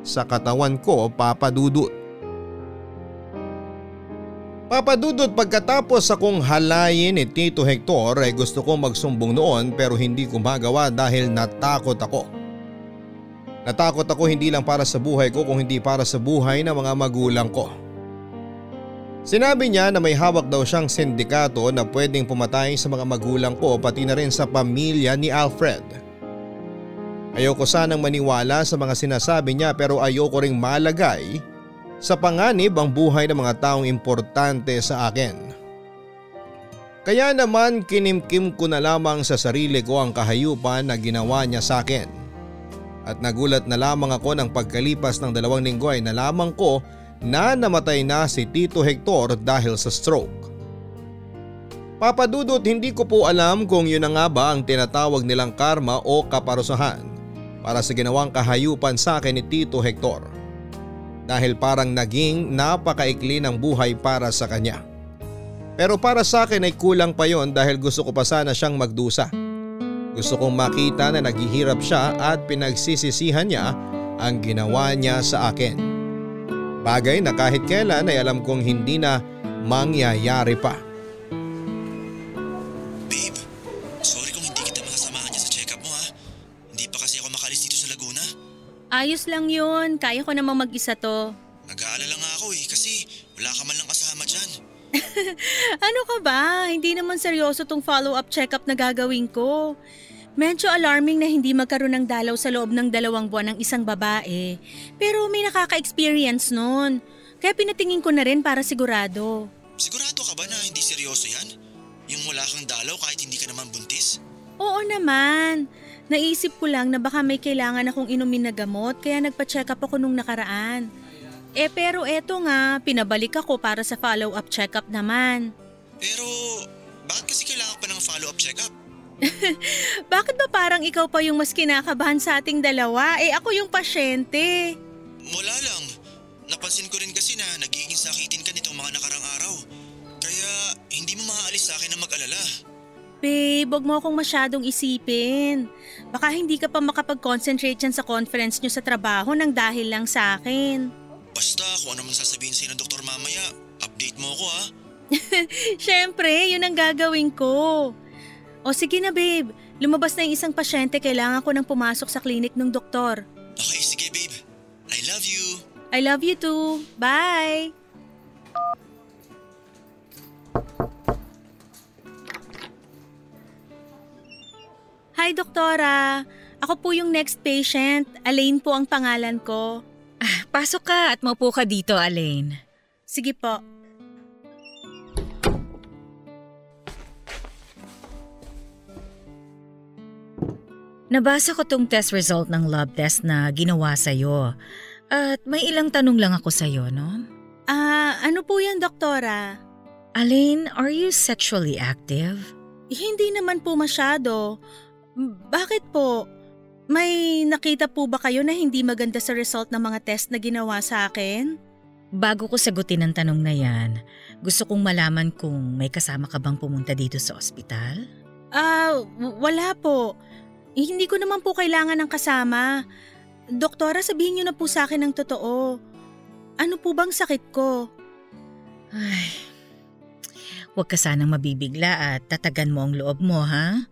sa katawan ko papadudot. Papadudot pagkatapos akong halayin ni Tito Hector ay gusto kong magsumbong noon pero hindi ko magawa dahil natakot ako. Natakot ako hindi lang para sa buhay ko kung hindi para sa buhay ng mga magulang ko. Sinabi niya na may hawak daw siyang sindikato na pwedeng pumatay sa mga magulang ko pati na rin sa pamilya ni Alfred. Ayoko sanang maniwala sa mga sinasabi niya pero ayoko ring malagay sa panganib ang buhay ng mga taong importante sa akin. Kaya naman kinimkim ko na lamang sa sarili ko ang kahayupan na ginawa niya sa akin. At nagulat na lamang ako ng pagkalipas ng dalawang linggo ay nalaman ko na namatay na si Tito Hector dahil sa stroke. Papadudot hindi ko po alam kung yun na nga ba ang tinatawag nilang karma o kaparusahan. Para sa ginawang kahayupan sa akin ni Tito Hector. Dahil parang naging napakaikli ng buhay para sa kanya. Pero para sa akin ay kulang pa yon dahil gusto ko pa sana siyang magdusa. Gusto kong makita na naghihirap siya at pinagsisisihan niya ang ginawa niya sa akin. Bagay na kahit kailan ay alam kong hindi na mangyayari pa. Ayos lang yun, kaya ko namang mag-isa to. Nag-aalala nga ako eh kasi wala ka man lang kasama dyan. Ano ka ba? Hindi naman seryoso tong follow-up check-up na gagawin ko. Medyo alarming na hindi magkaroon ng dalaw sa loob ng dalawang buwan ng isang babae. Pero may nakaka-experience nun. Kaya pinatingin ko na rin para sigurado. Sigurado ka ba na hindi seryoso yan? Yung wala kang dalaw kahit hindi ka naman buntis? Oo naman. Naisip ko lang na baka may kailangan akong inumin na gamot kaya nagpa-check up ako nung nakaraan. Eh pero eto nga, pinabalik ako para sa follow-up check-up naman. Pero bakit kasi kailangan pa ng follow-up check-up? Bakit ba parang ikaw pa yung mas kinakabahan sa ating dalawa? Eh ako yung pasyente. Wala lang. Napansin ko rin kasi na nagiging sakitin ka nitong mga nakarang araw. Kaya hindi mo maaalis sa akin na mag-alala. Babe, huwag mo akong masyadong isipin. Baka hindi ka pa makapag-concentrate dyan sa conference nyo sa trabaho nang dahil lang sa akin. Basta kung ano man sasabihin sa'yo ng doktor mamaya, update mo ako ha. Siyempre, yun ang gagawin ko. O sige na babe, lumabas na yung isang pasyente, kailangan ko nang pumasok sa klinik ng doktor. Okay, sige babe. I love you. I love you too. Bye! Hi, Doktora. Ako po yung next patient. Elaine po ang pangalan ko. Pasok ka at maupo ka dito, Alain. Sige po. Nabasa ko tong test result ng lab test na ginawa sa'yo. At may ilang tanong lang ako sa'yo, no? Ah, ano po yan, Doktora? Alain, are you sexually active? Hindi naman po masyado. Bakit po? May nakita po ba kayo na hindi maganda sa result ng mga test na ginawa sa akin? Bago ko sagutin ang tanong na yan, gusto kong malaman kung may kasama ka bang pumunta dito sa ospital? Ah, w- wala po. Hindi ko naman po kailangan ng kasama. Doktora, sabihin niyo na po sa akin ang totoo. Ano po bang sakit ko? Ay, huwag ka sanang mabibigla at tatagan mo ang loob mo, ha?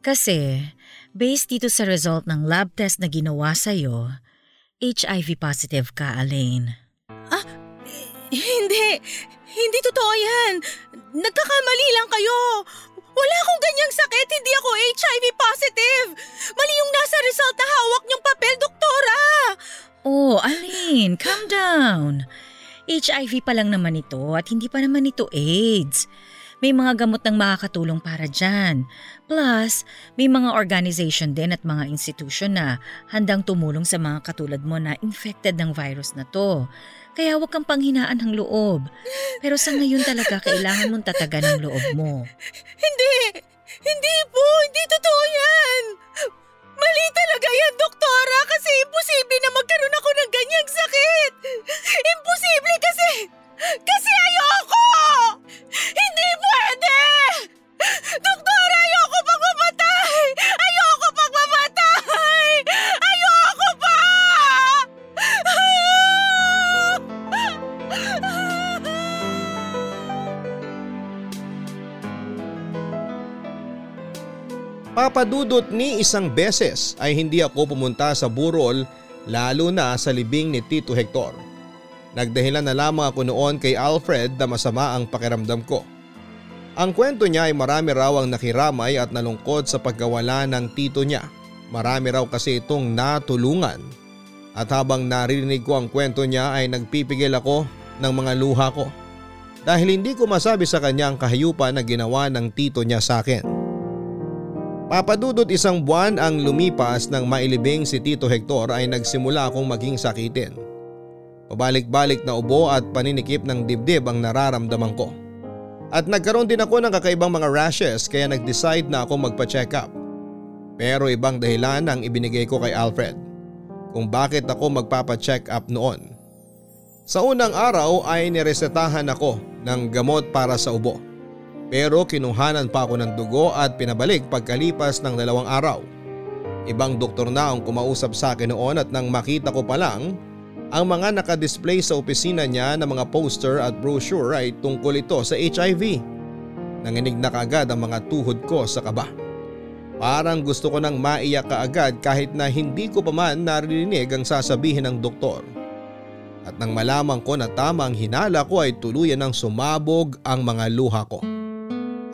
Kasi, based dito sa result ng lab test na ginawa sa'yo, HIV positive ka, Alain. Hindi, hindi totoo yan. Nagkakamali lang kayo. Wala akong ganyang sakit, hindi ako HIV positive. Mali yung nasa result na hawak niyong papel, doktora. Oh, Alain, calm down. HIV pa lang naman ito at hindi pa naman ito AIDS. May mga gamot ng makakatulong para dyan. Plus, may mga organization din at mga institution na handang tumulong sa mga katulad mo na infected ng virus na to. Kaya huwag kang panghinaan ng loob. Pero sa ngayon talaga kailangan mong tatagan ang loob mo. Hindi, hindi po, hindi totoo yan. Mali talaga yan, doktora, kasi imposible na magkaroon ako ng ganyang sakit. Imposible kasi, kasi ayoko. Hindi pwede. Doktora, ayoko pang mamatay. Ayoko pang mamatay. Ayoko pa. Papadudot ni isang beses ay hindi ako pumunta sa burol lalo na sa libing ni Tito Hector. Nagdahilan na lamang ako noon kay Alfred na masama ang pakiramdam ko. Ang kwento niya ay marami raw ang nakiramay at nalungkot sa pagkawala ng tito niya. Marami raw kasi itong natulungan. At habang narinig ko ang kwento niya ay nagpipigil ako ng mga luha ko. Dahil hindi ko masabi sa kanya ang kahayupan na ginawa ng tito niya sa akin. Papadudot isang buwan ang lumipas nang mailibing si Tito Hector ay nagsimula akong maging sakitin. Pabalik-balik na ubo at paninikip ng dibdib ang nararamdaman ko. At nagkaroon din ako ng kakaibang mga rashes kaya nag-decide na ako magpa-check up. Pero ibang dahilan ang ibinigay ko kay Alfred kung bakit ako magpapa-check up noon. Sa unang araw ay niresetahan ako ng gamot para sa ubo. Pero kinuhanan pa ako ng dugo at pinabalik pagkalipas ng dalawang araw. Ibang doktor na ang kumausap sa akin noon at nang makita ko pa lang ang mga nakadisplay sa opisina niya na mga poster at brochure ay tungkol ito sa HIV. Nanginig na kaagad ang mga tuhod ko sa kaba. Parang gusto ko nang maiyak kaagad kahit na hindi ko pa man narinig ang sasabihin ng doktor. At nang malaman ko na tama ang hinala ko ay tuluyan ng sumabog ang mga luha ko.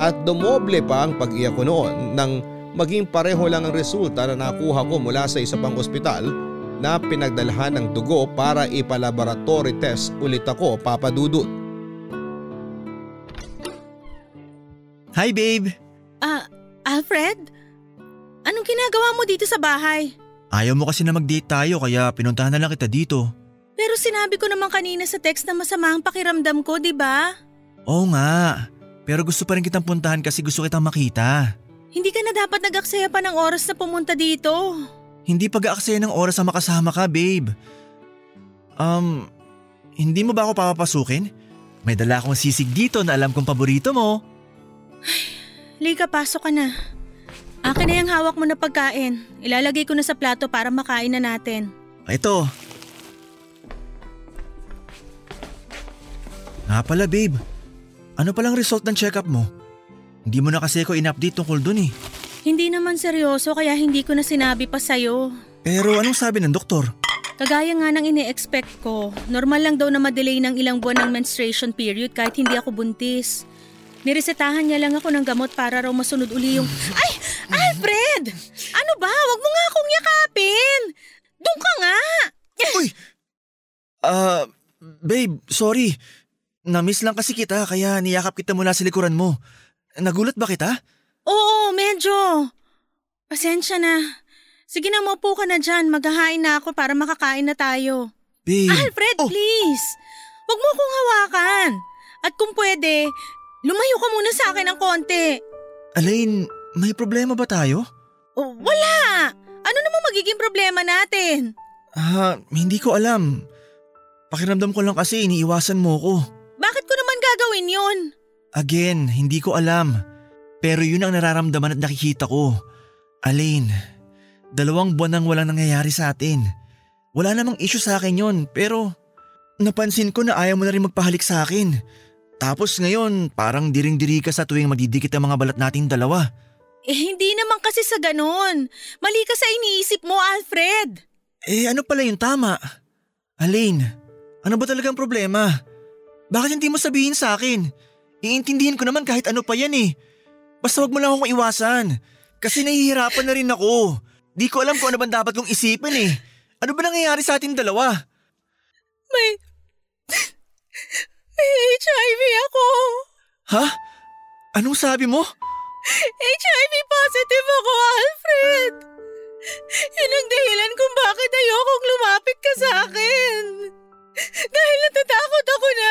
At dumoble pa ang pag-iyak ko noon nang maging pareho lang ang resulta na nakuha ko mula sa isa pang ospital na pinagdalhan ng dugo para ipalaboratory test ulit ako papadudot. Hi babe! Ah, Alfred? Anong ginagawa mo dito sa bahay? Ayaw mo kasi na mag-date tayo kaya pinuntahan na lang kita dito. Pero sinabi ko naman kanina sa text na masama ang pakiramdam ko, di ba? Oo nga, pero gusto pa rin kitang puntahan kasi gusto kitang makita. Hindi ka na dapat nag-aksaya pa ng oras na pumunta dito. Hindi pag-aaksaya ng oras na makasama ka, babe. Um, hindi mo ba ako papapasukin? May dala akong sisig dito na alam kong paborito mo. Lika, pasok ka na. Akin na yung hawak mo na pagkain. Ilalagay ko na sa plato para makain na natin. Ito. Nga pala, babe. Ano palang result ng check-up mo? Hindi mo na kasi ako in-update tungkol dun eh. Hindi naman seryoso kaya hindi ko na sinabi pa sa'yo. Pero anong sabi ng doktor? Kagaya nga ng ine-expect ko, normal lang daw na madelay ng ilang buwan ng menstruation period kahit hindi ako buntis. Niresetahan niya lang ako ng gamot para raw masunod uli yung... Ay! Alfred! Ano ba? Huwag mo nga akong yakapin! Doon ka nga! Uy! Ah, babe, sorry. Namiss lang kasi kita kaya niyakap kita mula sa likuran mo. Nagulat ba kita? Oo, medyo. Pasensya na. Sige na, maupo ka na dyan. Maghahain na ako para makakain na tayo. Babe. Alfred, Oh. please! Huwag mo akong hawakan. At kung pwede, lumayo ka muna sa akin ng konti. Alain, may problema ba tayo? Oh, wala! Ano namang magiging problema natin? Ah, hindi ko alam. Pakiramdam ko lang kasi iniiwasan mo ko. Bakit ko naman gagawin yun? Again, hindi ko alam. Pero yun ang nararamdaman at nakikita ko. Alain, dalawang buwan nang walang nangyayari sa atin. Wala namang issue sa akin yon pero napansin ko na ayaw mo na rin magpahalik sa akin. Tapos ngayon, parang diring-diri ka sa tuwing madidikit ang mga balat nating dalawa. Eh, hindi naman kasi sa ganun. Mali ka sa iniisip mo, Alfred. Eh ano pala yung tama? Alain, ano ba talagang problema? Bakit hindi mo sabihin sa akin? Iintindihin ko naman kahit ano pa yan eh. Basta wag mo lang akong iwasan. Kasi nahihirapan na rin ako. Di ko alam kung ano ba dapat kong isipin eh. Ano ba nangyayari sa ating dalawa? May... May HIV ako. Ha? Anong sabi mo? HIV positive ako, Alfred. Yun ang dahilan kung bakit ayokong lumapit ka sa akin. Dahil natatakot ako na...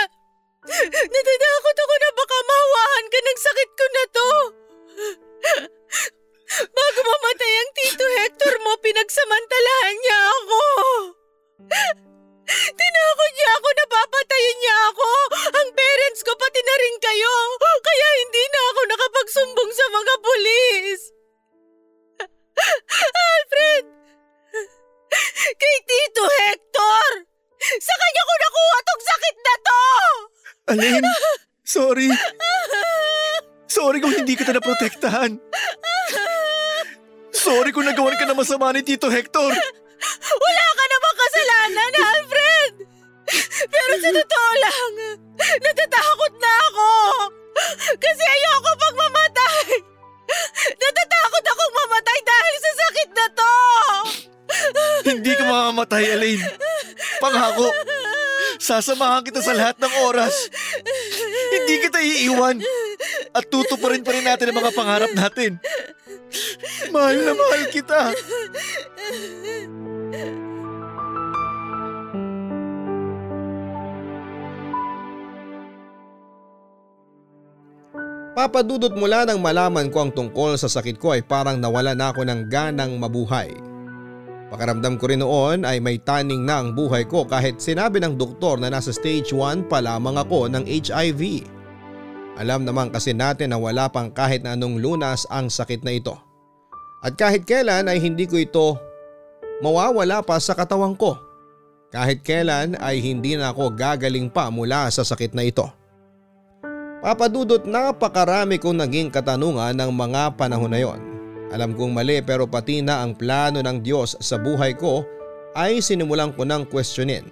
Natatakot ako na baka mahawahan ka ng sakit ko na to. Bago mamatay ang Tito Hector mo, pinagsamantalahan niya ako. Tinakot niya ako na papatayin niya ako. Ang parents ko pati na rin kayo. Kaya hindi na ako nakapagsumbong sa mga pulis. Alfred! Kay Tito Hector! Sa kanya ko nakuha tong sakit na to! Alain, sorry. Sorry kung hindi kita naprotektahan. Sorry kung nagawan ka na masama ni Tito Hector. Wala ka namang kasalanan, Alfred! Pero sa totoo lang, natatakot na ako! Kasi ayoko pang mamatay! Natatakot akong mamatay dahil sa sakit na to! Hindi ka mamamatay, Elaine. Pangako. Sasamahan kita sa lahat ng oras. Hindi kita iiwan. At tutuparin pa rin natin ang mga pangarap natin. Mahal na mahal kita. Papadudot mula nang malaman ko ang tungkol sa sakit ko ay parang nawala na ako ng ganang mabuhay. Pakaramdam ko rin noon ay may taning na ang buhay ko kahit sinabi ng doktor na nasa stage 1 pa lamang ako ng HIV. Alam naman kasi natin na wala pang kahit na anong lunas ang sakit na ito. At kahit kailan ay hindi ko ito mawawala pa sa katawan ko. Kahit kailan ay hindi na ako gagaling pa mula sa sakit na ito. Papadudot napakarami kong naging katanungan ng mga panahon na yon. Alam kong mali pero pati na ang plano ng Diyos sa buhay ko ay sinimulan ko ng questionin.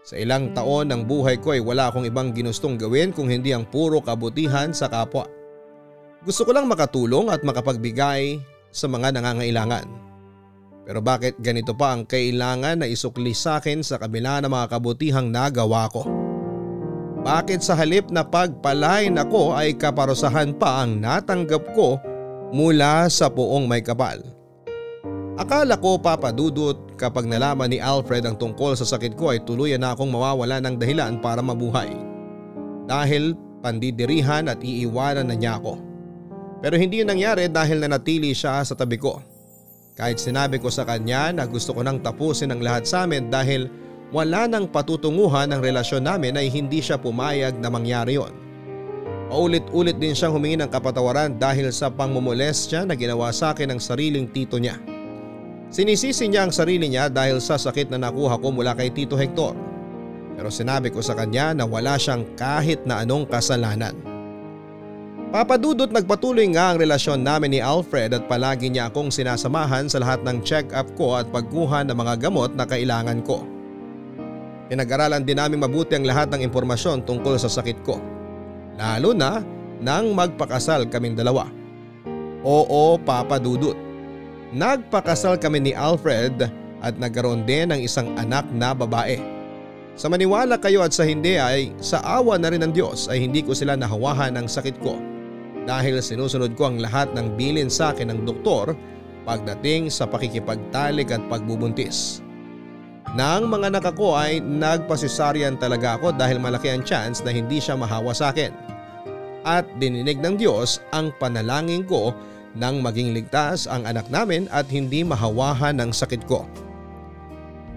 Sa ilang taon ng buhay ko ay wala akong ibang ginustong gawin kung hindi ang puro kabutihan sa kapwa. Gusto ko lang makatulong at makapagbigay sa mga nangangailangan. Pero bakit ganito pa ang kailangan na isukli sa akin sa kabila ng mga kabutihang nagawa ko? Bakit sa halip na pagpalain ako ay kaparusahan pa ang natanggap ko mula sa poong may kapal? Akala ko papadudot kapag nalaman ni Alfred ang tungkol sa sakit ko ay tuluyan na akong mawawala ng dahilan para mabuhay. Dahil pandidirihan at iiwanan na niya ako. Pero hindi yun nangyari dahil nanatili siya sa tabi ko. Kahit sinabi ko sa kanya na gusto ko nang tapusin ang lahat sa amin dahil wala nang patutunguhan ng relasyon namin ay hindi siya pumayag na mangyari yon. Paulit-ulit din siyang humingi ng kapatawaran dahil sa pangmumolestya na ginawa sa akin ng sariling tito niya. Sinisisi niya ang sarili niya dahil sa sakit na nakuha ko mula kay Tito Hector. Pero sinabi ko sa kanya na wala siyang kahit na anong kasalanan. Papadudot nagpatuloy nga ang relasyon namin ni Alfred at palagi niya akong sinasamahan sa lahat ng check-up ko at pagkuha ng mga gamot na kailangan ko. Pinag-aralan din namin mabuti ang lahat ng impormasyon tungkol sa sakit ko. Lalo na nang magpakasal kaming dalawa. Oo, Papa Dudut. Nagpakasal kami ni Alfred at nagkaroon din ng isang anak na babae. Sa maniwala kayo at sa hindi ay sa awa na rin ng Diyos ay hindi ko sila nahawahan ng sakit ko dahil sinusunod ko ang lahat ng bilin sa akin ng doktor pagdating sa pakikipagtalik at pagbubuntis. Nang mga anak ako ay nagpasisaryan talaga ako dahil malaki ang chance na hindi siya mahawa sa akin. At dininig ng Diyos ang panalangin ko nang maging ligtas ang anak namin at hindi mahawahan ng sakit ko.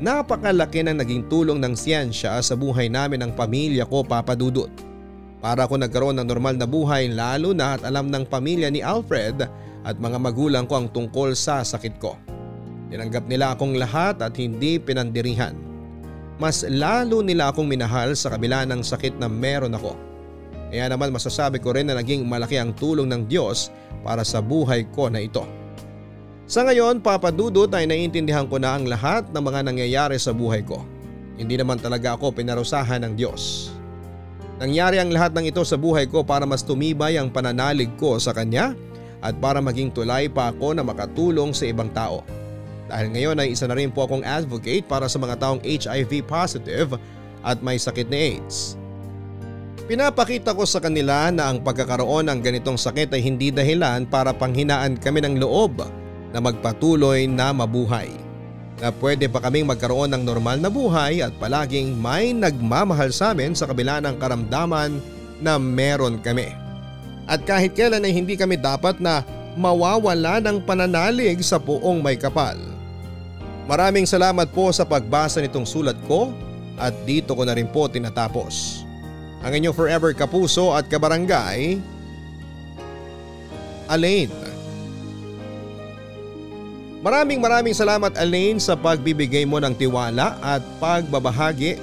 Napakalaki ng naging tulong ng siyensya sa buhay namin ng pamilya ko papadudot. Para ako nagkaroon ng normal na buhay lalo na at alam ng pamilya ni Alfred at mga magulang ko ang tungkol sa sakit ko. Tinanggap nila akong lahat at hindi pinandirihan. Mas lalo nila akong minahal sa kabila ng sakit na meron ako. Kaya naman masasabi ko rin na naging malaki ang tulong ng Diyos para sa buhay ko na ito. Sa ngayon, papadudot ay naiintindihan ko na ang lahat ng mga nangyayari sa buhay ko. Hindi naman talaga ako pinarusahan ng Diyos. Nangyari ang lahat ng ito sa buhay ko para mas tumibay ang pananalig ko sa Kanya at para maging tulay pa ako na makatulong sa ibang tao. Dahil ngayon ay isa na rin po akong advocate para sa mga taong HIV positive at may sakit ni AIDS. Pinapakita ko sa kanila na ang pagkakaroon ng ganitong sakit ay hindi dahilan para panghinaan kami ng loob na magpatuloy na mabuhay. Na pwede pa kaming magkaroon ng normal na buhay at palaging may nagmamahal sa amin sa kabila ng karamdaman na meron kami. At kahit kailan ay hindi kami dapat na mawawala ng pananalig sa puong may kapal. Maraming salamat po sa pagbasa nitong sulat ko at dito ko na rin po tinatapos. Ang inyong forever kapuso at kabarangay, Alain. Maraming maraming salamat Alain sa pagbibigay mo ng tiwala at pagbabahagi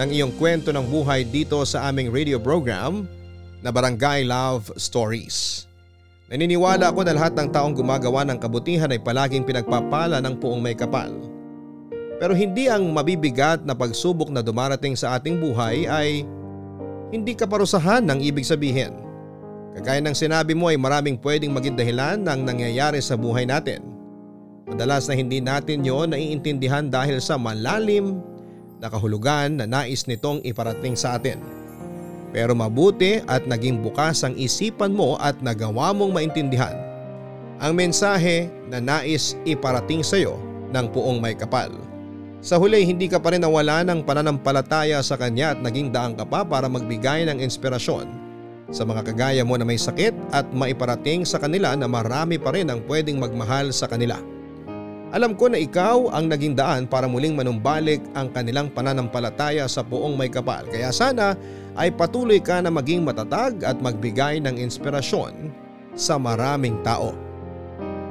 ng iyong kwento ng buhay dito sa aming radio program na Barangay Love Stories. Naniniwala ako na lahat ng taong gumagawa ng kabutihan ay palaging pinagpapala ng puong may kapal. Pero hindi ang mabibigat na pagsubok na dumarating sa ating buhay ay hindi kaparusahan ng ibig sabihin. Kagaya ng sinabi mo ay maraming pwedeng maging dahilan ng nangyayari sa buhay natin. Madalas na hindi natin yon naiintindihan dahil sa malalim na kahulugan na nais nitong iparating sa atin. Pero mabuti at naging bukas ang isipan mo at nagawa mong maintindihan ang mensahe na nais iparating sa iyo ng puong may kapal. Sa huli hindi ka pa rin nawala ng pananampalataya sa kanya at naging daan ka pa para magbigay ng inspirasyon sa mga kagaya mo na may sakit at maiparating sa kanila na marami pa rin ang pwedeng magmahal sa kanila. Alam ko na ikaw ang naging daan para muling manumbalik ang kanilang pananampalataya sa buong may kapal kaya sana ay patuloy ka na maging matatag at magbigay ng inspirasyon sa maraming tao.